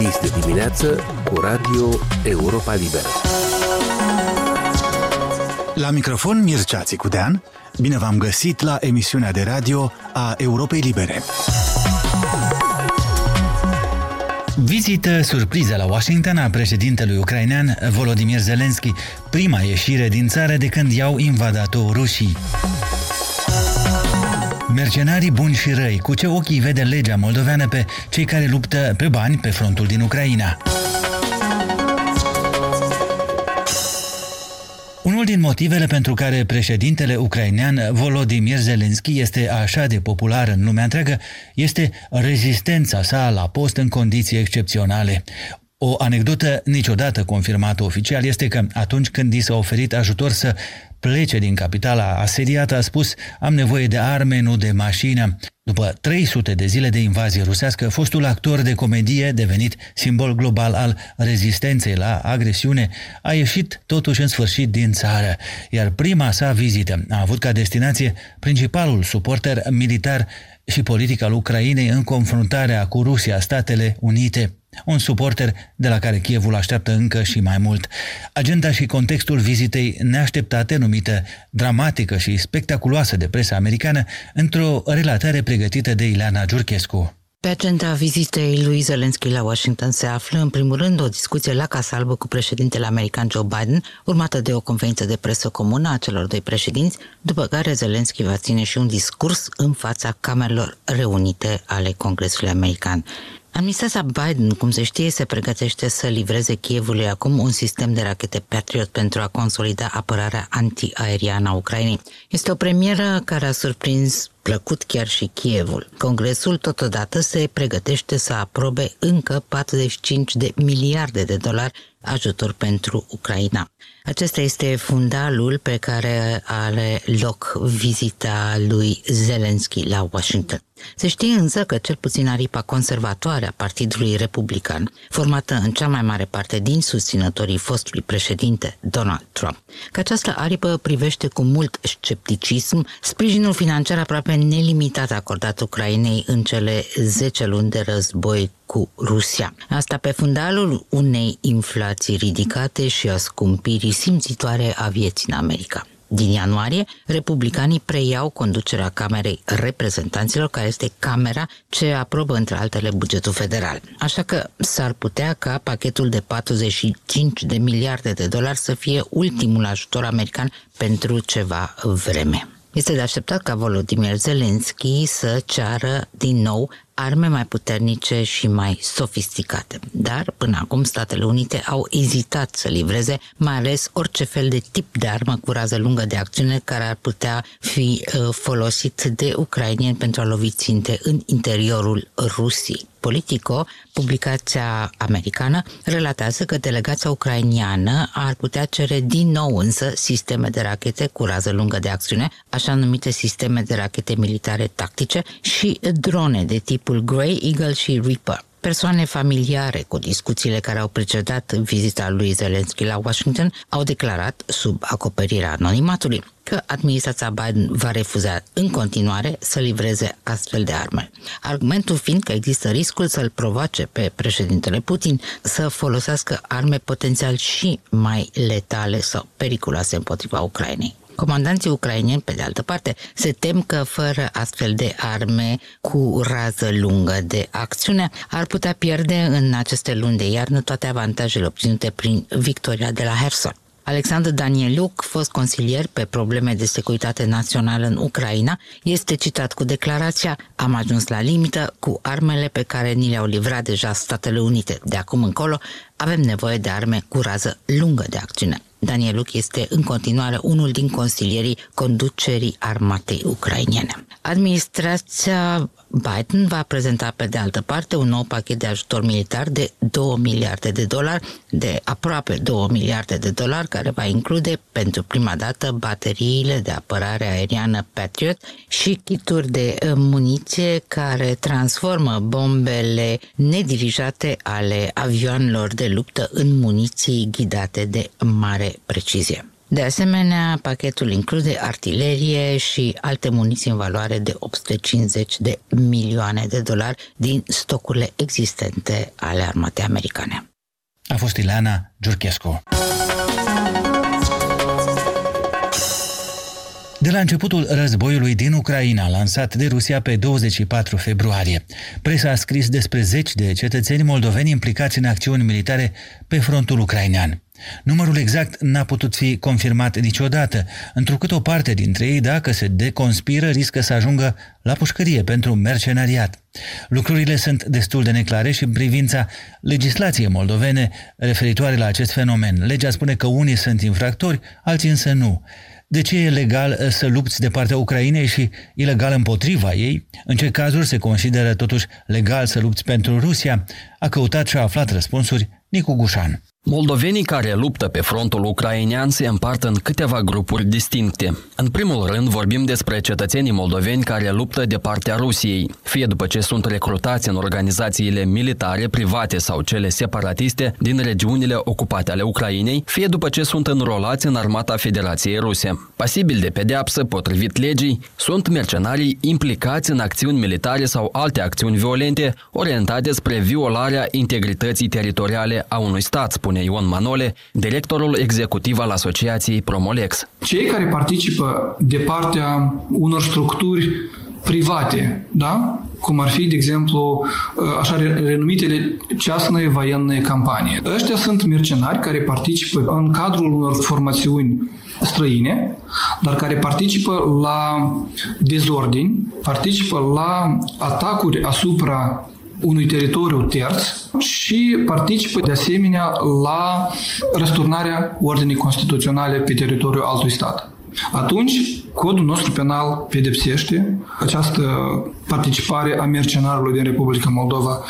Este dimineață cu Radio Europa Liberă. La microfon Mircea Țicudean, bine v-am găsit la emisiunea de radio a Europei Libere. Vizită surpriză la Washington a președintelui ucrainean Volodymyr Zelensky, prima ieșire din țară de când i-au invadat-o rușii. Mercenarii buni și răi, cu ce ochii vede legea moldoveană pe cei care luptă pe bani pe frontul din Ucraina. Unul din motivele pentru care președintele ucrainean Volodymyr Zelensky este așa de popular în lumea întreagă este rezistența sa la post în condiții excepționale. O anecdotă niciodată confirmată oficial este că atunci când i s-a oferit ajutor să plece din capitala asediată, a spus am nevoie de arme, nu de mașină. După 300 de zile de invazie rusească, fostul actor de comedie, devenit simbol global al rezistenței la agresiune, a ieșit totuși în sfârșit din țară, iar prima sa vizită a avut ca destinație principalul suporter militar și politic al Ucrainei în confruntarea cu Rusia, Statele Unite un suporter de la care Kievul așteaptă încă și mai mult. Agenda și contextul vizitei neașteptate, numită dramatică și spectaculoasă de presa americană, într-o relatare pregătită de Ileana Giurchescu. Pe agenda vizitei lui Zelensky la Washington se află, în primul rând, o discuție la Casa Albă cu președintele american Joe Biden, urmată de o conferință de presă comună a celor doi președinți, după care Zelensky va ține și un discurs în fața camerelor reunite ale Congresului American. Administrația Biden, cum se știe, se pregătește să livreze Kievului acum un sistem de rachete Patriot pentru a consolida apărarea antiaeriană a Ucrainei. Este o premieră care a surprins plăcut chiar și Kievul. Congresul totodată se pregătește să aprobe încă 45 de miliarde de dolari ajutor pentru Ucraina. Acesta este fundalul pe care are loc vizita lui Zelensky la Washington. Se știe însă că cel puțin aripa conservatoare a Partidului Republican, formată în cea mai mare parte din susținătorii fostului președinte Donald Trump, că această aripă privește cu mult scepticism sprijinul financiar aproape nelimitat acordat Ucrainei în cele 10 luni de război cu Rusia. Asta pe fundalul unei inflații ridicate și a scumpirii simțitoare a vieții în America. Din ianuarie, republicanii preiau conducerea Camerei Reprezentanților, care este camera ce aprobă, între altele, bugetul federal. Așa că s-ar putea ca pachetul de 45 de miliarde de dolari să fie ultimul ajutor american pentru ceva vreme. Este de așteptat ca Volodymyr Zelensky să ceară din nou arme mai puternice și mai sofisticate. Dar, până acum, Statele Unite au ezitat să livreze mai ales orice fel de tip de armă cu rază lungă de acțiune care ar putea fi uh, folosit de ucrainieni pentru a lovi ținte în interiorul Rusiei. Politico, publicația americană, relatează că delegația ucrainiană ar putea cere din nou însă sisteme de rachete cu rază lungă de acțiune, așa numite sisteme de rachete militare tactice și drone de tipul Grey Eagle și Reaper persoane familiare cu discuțiile care au precedat vizita lui Zelensky la Washington au declarat, sub acoperirea anonimatului, că administrația Biden va refuza în continuare să livreze astfel de arme. Argumentul fiind că există riscul să-l provoace pe președintele Putin să folosească arme potențial și mai letale sau periculoase împotriva Ucrainei. Comandanții ucrainieni, pe de altă parte, se tem că fără astfel de arme cu rază lungă de acțiune ar putea pierde în aceste luni de iarnă toate avantajele obținute prin victoria de la Herson. Alexandru Danieluc, fost consilier pe probleme de securitate națională în Ucraina, este citat cu declarația Am ajuns la limită cu armele pe care ni le-au livrat deja Statele Unite. De acum încolo avem nevoie de arme cu rază lungă de acțiune. Daniel Luc este în continuare unul din consilierii conducerii armatei ucrainene. Administrația Biden va prezenta pe de altă parte un nou pachet de ajutor militar de 2 miliarde de dolari, de aproape 2 miliarde de dolari, care va include pentru prima dată bateriile de apărare aeriană Patriot și kituri de muniție care transformă bombele nedirijate ale avioanelor de luptă în muniții ghidate de mare precizie. De asemenea, pachetul include artilerie și alte muniții în valoare de 850 de milioane de dolari din stocurile existente ale armatei americane. A fost Ileana Giurchescu. De la începutul războiului din Ucraina, lansat de Rusia pe 24 februarie, presa a scris despre zeci de cetățeni moldoveni implicați în acțiuni militare pe frontul ucrainean. Numărul exact n-a putut fi confirmat niciodată, întrucât o parte dintre ei, dacă se deconspiră, riscă să ajungă la pușcărie pentru mercenariat. Lucrurile sunt destul de neclare și în privința legislației moldovene referitoare la acest fenomen. Legea spune că unii sunt infractori, alții însă nu. De ce e legal uh, să lupți de partea Ucrainei și ilegal împotriva ei? În ce cazuri se consideră totuși legal să lupți pentru Rusia? A căutat și a aflat răspunsuri Nicu Gușan. Moldovenii care luptă pe frontul ucrainean se împart în câteva grupuri distincte. În primul rând vorbim despre cetățenii moldoveni care luptă de partea Rusiei, fie după ce sunt recrutați în organizațiile militare, private sau cele separatiste din regiunile ocupate ale Ucrainei, fie după ce sunt înrolați în armata Federației Ruse. Pasibil de pedeapsă, potrivit legii, sunt mercenarii implicați în acțiuni militare sau alte acțiuni violente orientate spre violarea integrității teritoriale a unui stat, spune spune Ion Manole, directorul executiv al Asociației Promolex. Cei care participă de partea unor structuri private, da? cum ar fi, de exemplu, așa renumitele ceasnăie voienne campanie. Ăștia sunt mercenari care participă în cadrul unor formațiuni străine, dar care participă la dezordini, participă la atacuri asupra unui teritoriu terț și participă de asemenea la răsturnarea ordinii constituționale pe teritoriul altui stat. Atunci, codul nostru penal pedepsește această participare a mercenarilor din Republica Moldova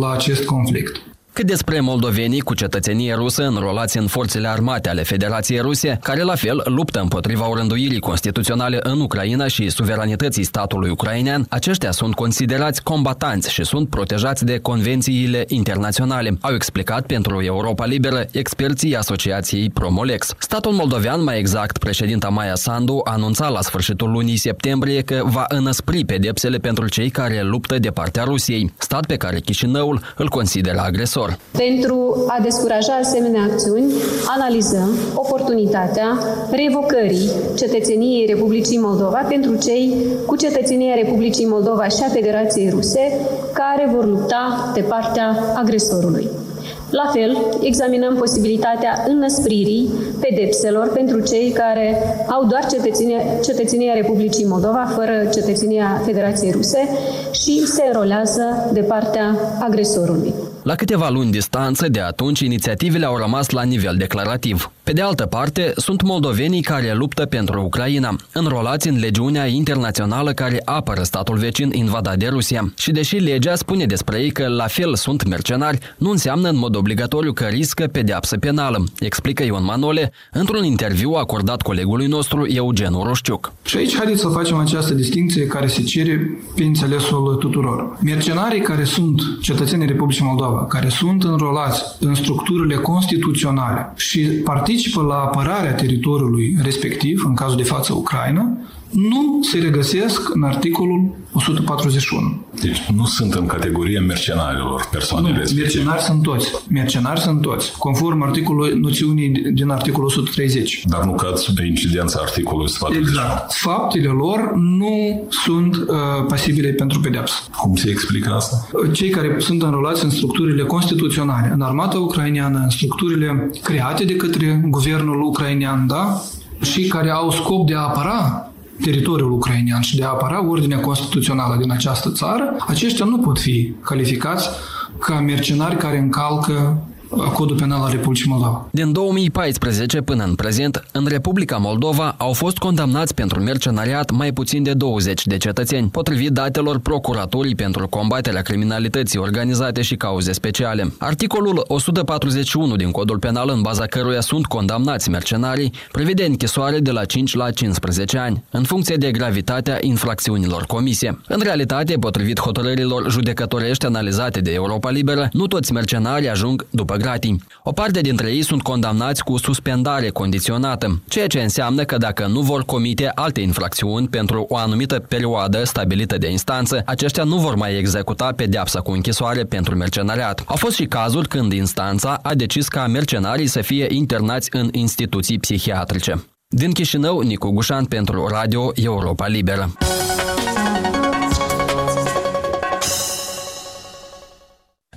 la acest conflict. Cât despre moldovenii cu cetățenie rusă înrolați în forțele armate ale Federației Ruse, care la fel luptă împotriva orânduirii constituționale în Ucraina și suveranității statului ucrainean, aceștia sunt considerați combatanți și sunt protejați de convențiile internaționale, au explicat pentru Europa Liberă experții Asociației Promolex. Statul moldovean, mai exact președinta Maia Sandu, anunța la sfârșitul lunii septembrie că va înăspri pedepsele pentru cei care luptă de partea Rusiei, stat pe care Chișinăul îl consideră agresor viitor. Pentru a descuraja asemenea acțiuni, analizăm oportunitatea revocării cetățeniei Republicii Moldova pentru cei cu cetățenia Republicii Moldova și a Federației Ruse care vor lupta de partea agresorului. La fel, examinăm posibilitatea înăspririi pedepselor pentru cei care au doar cetățenia, cetățenia Republicii Moldova fără cetățenia Federației Ruse și se înrolează de partea agresorului. La câteva luni distanță de atunci, inițiativele au rămas la nivel declarativ. Pe de altă parte, sunt moldovenii care luptă pentru Ucraina, înrolați în legiunea internațională care apără statul vecin invadat de Rusia. Și deși legea spune despre ei că la fel sunt mercenari, nu înseamnă în mod obligatoriu că riscă pedeapsă penală, explică Ion Manole într-un interviu acordat colegului nostru Eugen Roșciuc. Și aici haideți să facem această distinție care se cere pe înțelesul tuturor. Mercenarii care sunt cetățenii Republicii Moldova, care sunt înrolați în structurile constituționale și participă participă la apărarea teritoriului respectiv, în cazul de față Ucraina, nu se regăsesc în articolul 141. Deci nu sunt în categoria mercenarilor persoanele nu, respective. Mercenari sunt toți. Mercenari sunt toți. Conform articolului noțiunii din articolul 130. Dar nu cad sub incidența articolului 141. Exact. Faptele lor nu sunt uh, pasibile pentru pedeapsă. Cum se explică asta? Cei care sunt înrolați în structurile constituționale, în armata ucraineană, în structurile create de către guvernul ucrainean, da? și care au scop de a apăra teritoriul ucrainean și de a apăra ordinea constituțională din această țară, aceștia nu pot fi calificați ca mercenari care încalcă Codul Penal al Republicii Moldova. Din 2014 până în prezent, în Republica Moldova au fost condamnați pentru mercenariat mai puțin de 20 de cetățeni, potrivit datelor Procuraturii pentru combaterea criminalității organizate și cauze speciale. Articolul 141 din Codul Penal, în baza căruia sunt condamnați mercenarii, prevede închisoare de la 5 la 15 ani, în funcție de gravitatea infracțiunilor comise. În realitate, potrivit hotărârilor judecătorești analizate de Europa Liberă, nu toți mercenarii ajung după gratii. O parte dintre ei sunt condamnați cu suspendare condiționată, ceea ce înseamnă că dacă nu vor comite alte infracțiuni pentru o anumită perioadă stabilită de instanță, aceștia nu vor mai executa pedeapsa cu închisoare pentru mercenariat. Au fost și cazuri când instanța a decis ca mercenarii să fie internați în instituții psihiatrice. Din Chișinău, Nicu Gușan pentru Radio Europa Liberă.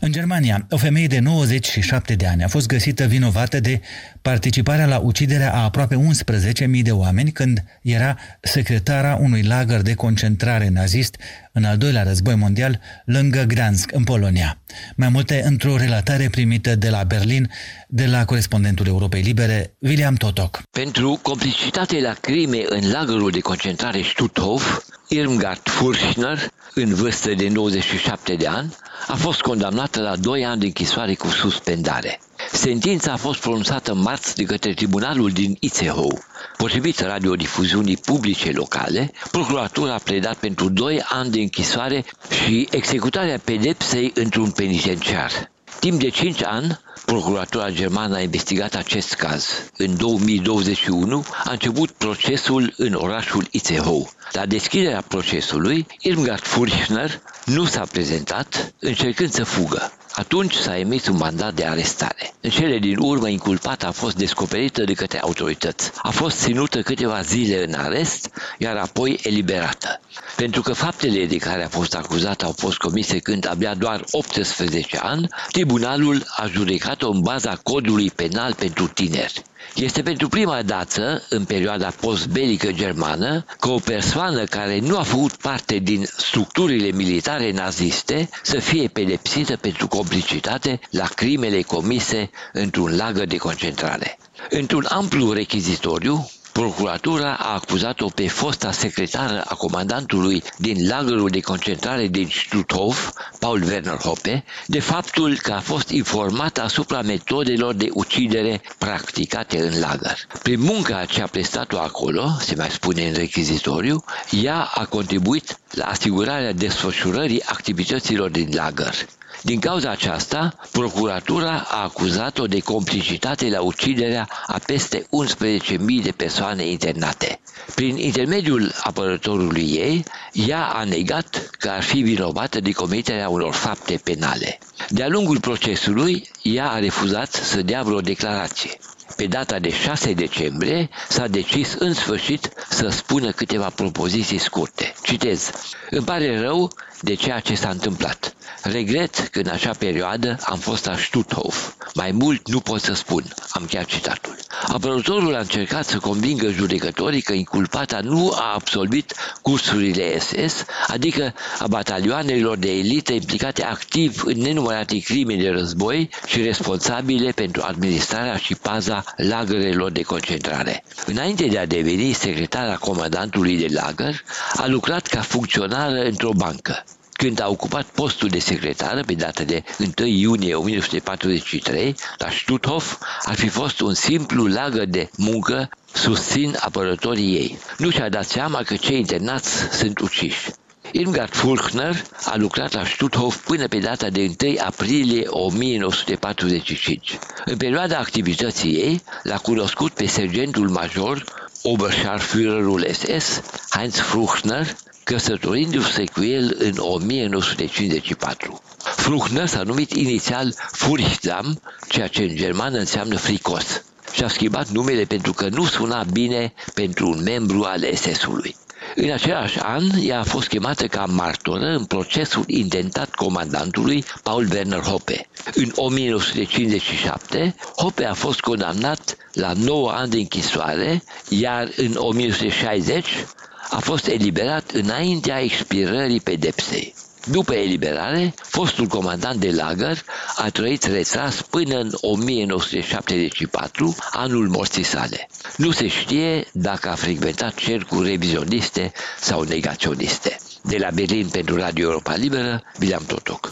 În Germania, o femeie de 97 de ani a fost găsită vinovată de participarea la uciderea a aproape 11.000 de oameni când era secretara unui lagăr de concentrare nazist în al doilea război mondial lângă Gdansk, în Polonia. Mai multe într-o relatare primită de la Berlin de la corespondentul Europei Libere, William Totok. Pentru complicitate la crime în lagărul de concentrare Stutthof, Irmgard Furchner, în vârstă de 97 de ani, a fost condamnată la 2 ani de închisoare cu suspendare. Sentința a fost pronunțată marți de către tribunalul din Itzehoe. Potrivit radiodifuziunii publice locale, procuratura a pledat pentru 2 ani de închisoare și executarea pedepsei într-un penitenciar. Timp de 5 ani, Procuratura germană a investigat acest caz. În 2021 a început procesul în orașul Itzehoe. La deschiderea procesului, Irmgard Furchner nu s-a prezentat, încercând să fugă. Atunci s-a emis un mandat de arestare. În cele din urmă, inculpata a fost descoperită de către autorități. A fost ținută câteva zile în arest, iar apoi eliberată. Pentru că faptele de care a fost acuzată au fost comise când abia doar 18 ani, tribunalul a judecat-o în baza codului penal pentru tineri. Este pentru prima dată, în perioada postbelică germană, că o persoană care nu a făcut parte din structurile militare naziste să fie pedepsită pentru complicitate la crimele comise într-un lagăr de concentrare. Într-un amplu rechizitoriu, Procuratura a acuzat-o pe fosta secretară a comandantului din lagărul de concentrare din Stutthof, Paul Werner Hoppe, de faptul că a fost informată asupra metodelor de ucidere practicate în lagăr. Prin munca ce a prestat-o acolo, se mai spune în rechizitoriu, ea a contribuit la asigurarea desfășurării activităților din lagăr. Din cauza aceasta, procuratura a acuzat-o de complicitate la uciderea a peste 11.000 de persoane internate. Prin intermediul apărătorului ei, ea a negat că ar fi vinovată de comiterea unor fapte penale. De-a lungul procesului, ea a refuzat să dea vreo declarație. Pe data de 6 decembrie s-a decis în sfârșit să spună câteva propoziții scurte. Citez. Îmi pare rău de ceea ce s-a întâmplat. Regret că în acea perioadă am fost la Stutthof. Mai mult nu pot să spun. Am chiar citatul. Apărătorul a încercat să convingă judecătorii că inculpata nu a absolvit cursurile SS, adică a batalioanelor de elită implicate activ în nenumărate crime de război și responsabile pentru administrarea și paza lagărelor de concentrare. Înainte de a deveni secretara comandantului de lagăr, a lucrat ca funcționară într-o bancă. Când a ocupat postul de secretară pe data de 1 iunie 1943 la Stutthof, ar fi fost un simplu lagăr de muncă susțin apărătorii ei. Nu și-a dat seama că cei internați sunt uciși. Irmgard Fulchner a lucrat la Stutthof până pe data de 1 aprilie 1945. În perioada activității ei, l-a cunoscut pe sergentul major, Oberscharführerul SS, Heinz Fruchner, căsătorindu-se cu el în 1954. Fruchner s-a numit inițial Furchtdam, ceea ce în germană înseamnă fricos. Și-a schimbat numele pentru că nu suna bine pentru un membru al SS-ului. În același an, ea a fost chemată ca martoră în procesul intentat comandantului Paul Werner Hoppe. În 1957, Hoppe a fost condamnat la 9 ani de închisoare, iar în 1960 a fost eliberat înaintea expirării pedepsei. După eliberare, fostul comandant de lagăr a trăit retras până în 1974, anul morții sale. Nu se știe dacă a frecventat cercuri revizioniste sau negaționiste. De la Berlin pentru Radio Europa Liberă, William Totoc.